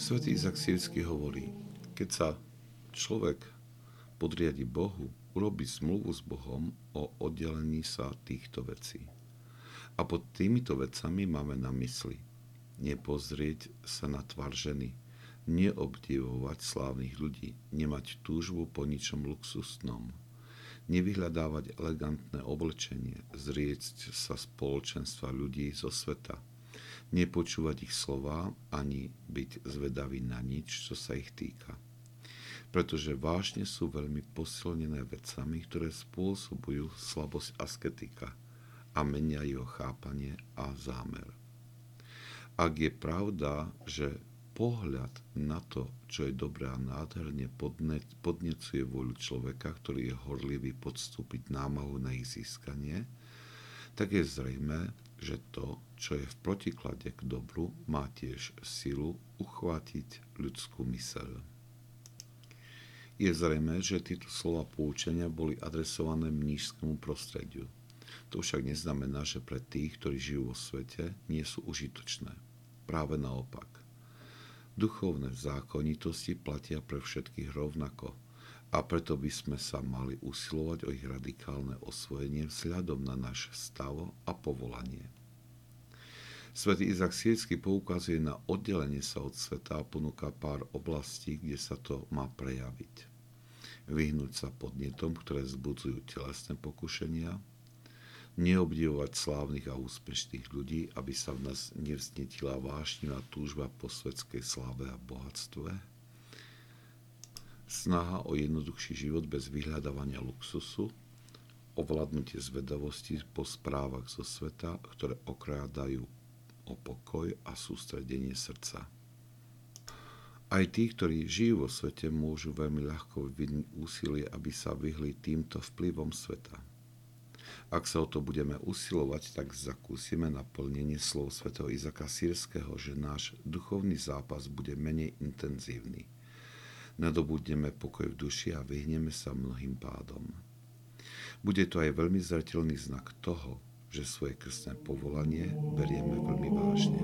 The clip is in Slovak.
Svetý Izak Sírsky hovorí, keď sa človek podriadi Bohu, urobí zmluvu s Bohom o oddelení sa týchto vecí. A pod týmito vecami máme na mysli nepozrieť sa na tvár ženy, neobdivovať slávnych ľudí, nemať túžbu po ničom luxusnom, nevyhľadávať elegantné oblečenie, zrieť sa spoločenstva ľudí zo sveta – nepočúvať ich slová ani byť zvedavý na nič, čo sa ich týka. Pretože vážne sú veľmi posilnené vecami, ktoré spôsobujú slabosť asketika a menia jeho chápanie a zámer. Ak je pravda, že pohľad na to, čo je dobré a nádherne podnecuje voľu človeka, ktorý je horlivý podstúpiť námahu na ich získanie, tak je zrejme, že to, čo je v protiklade k dobru, má tiež silu uchvátiť ľudskú myseľ. Je zrejme, že tieto slova poučenia boli adresované mnížskému prostrediu. To však neznamená, že pre tých, ktorí žijú vo svete, nie sú užitočné. Práve naopak. Duchovné zákonitosti platia pre všetkých rovnako a preto by sme sa mali usilovať o ich radikálne osvojenie vzhľadom na náš stav a povolanie. Svetý Izak Sírsky poukazuje na oddelenie sa od sveta a ponúka pár oblastí, kde sa to má prejaviť. Vyhnúť sa podnetom, ktoré zbudzujú telesné pokušenia, neobdivovať slávnych a úspešných ľudí, aby sa v nás nevznetila vášnivá túžba po svetskej sláve a bohatstve, snaha o jednoduchší život bez vyhľadávania luxusu, ovládnutie zvedavosti po správach zo sveta, ktoré okrádajú o pokoj a sústredenie srdca. Aj tí, ktorí žijú vo svete, môžu veľmi ľahko vyvinúť úsilie, aby sa vyhli týmto vplyvom sveta. Ak sa o to budeme usilovať, tak zakúsime naplnenie slov svätého Izaka Sírskeho, že náš duchovný zápas bude menej intenzívny. Nadobudneme pokoj v duši a vyhneme sa mnohým pádom. Bude to aj veľmi zretelný znak toho, že svoje krstné povolanie berieme veľmi vážne.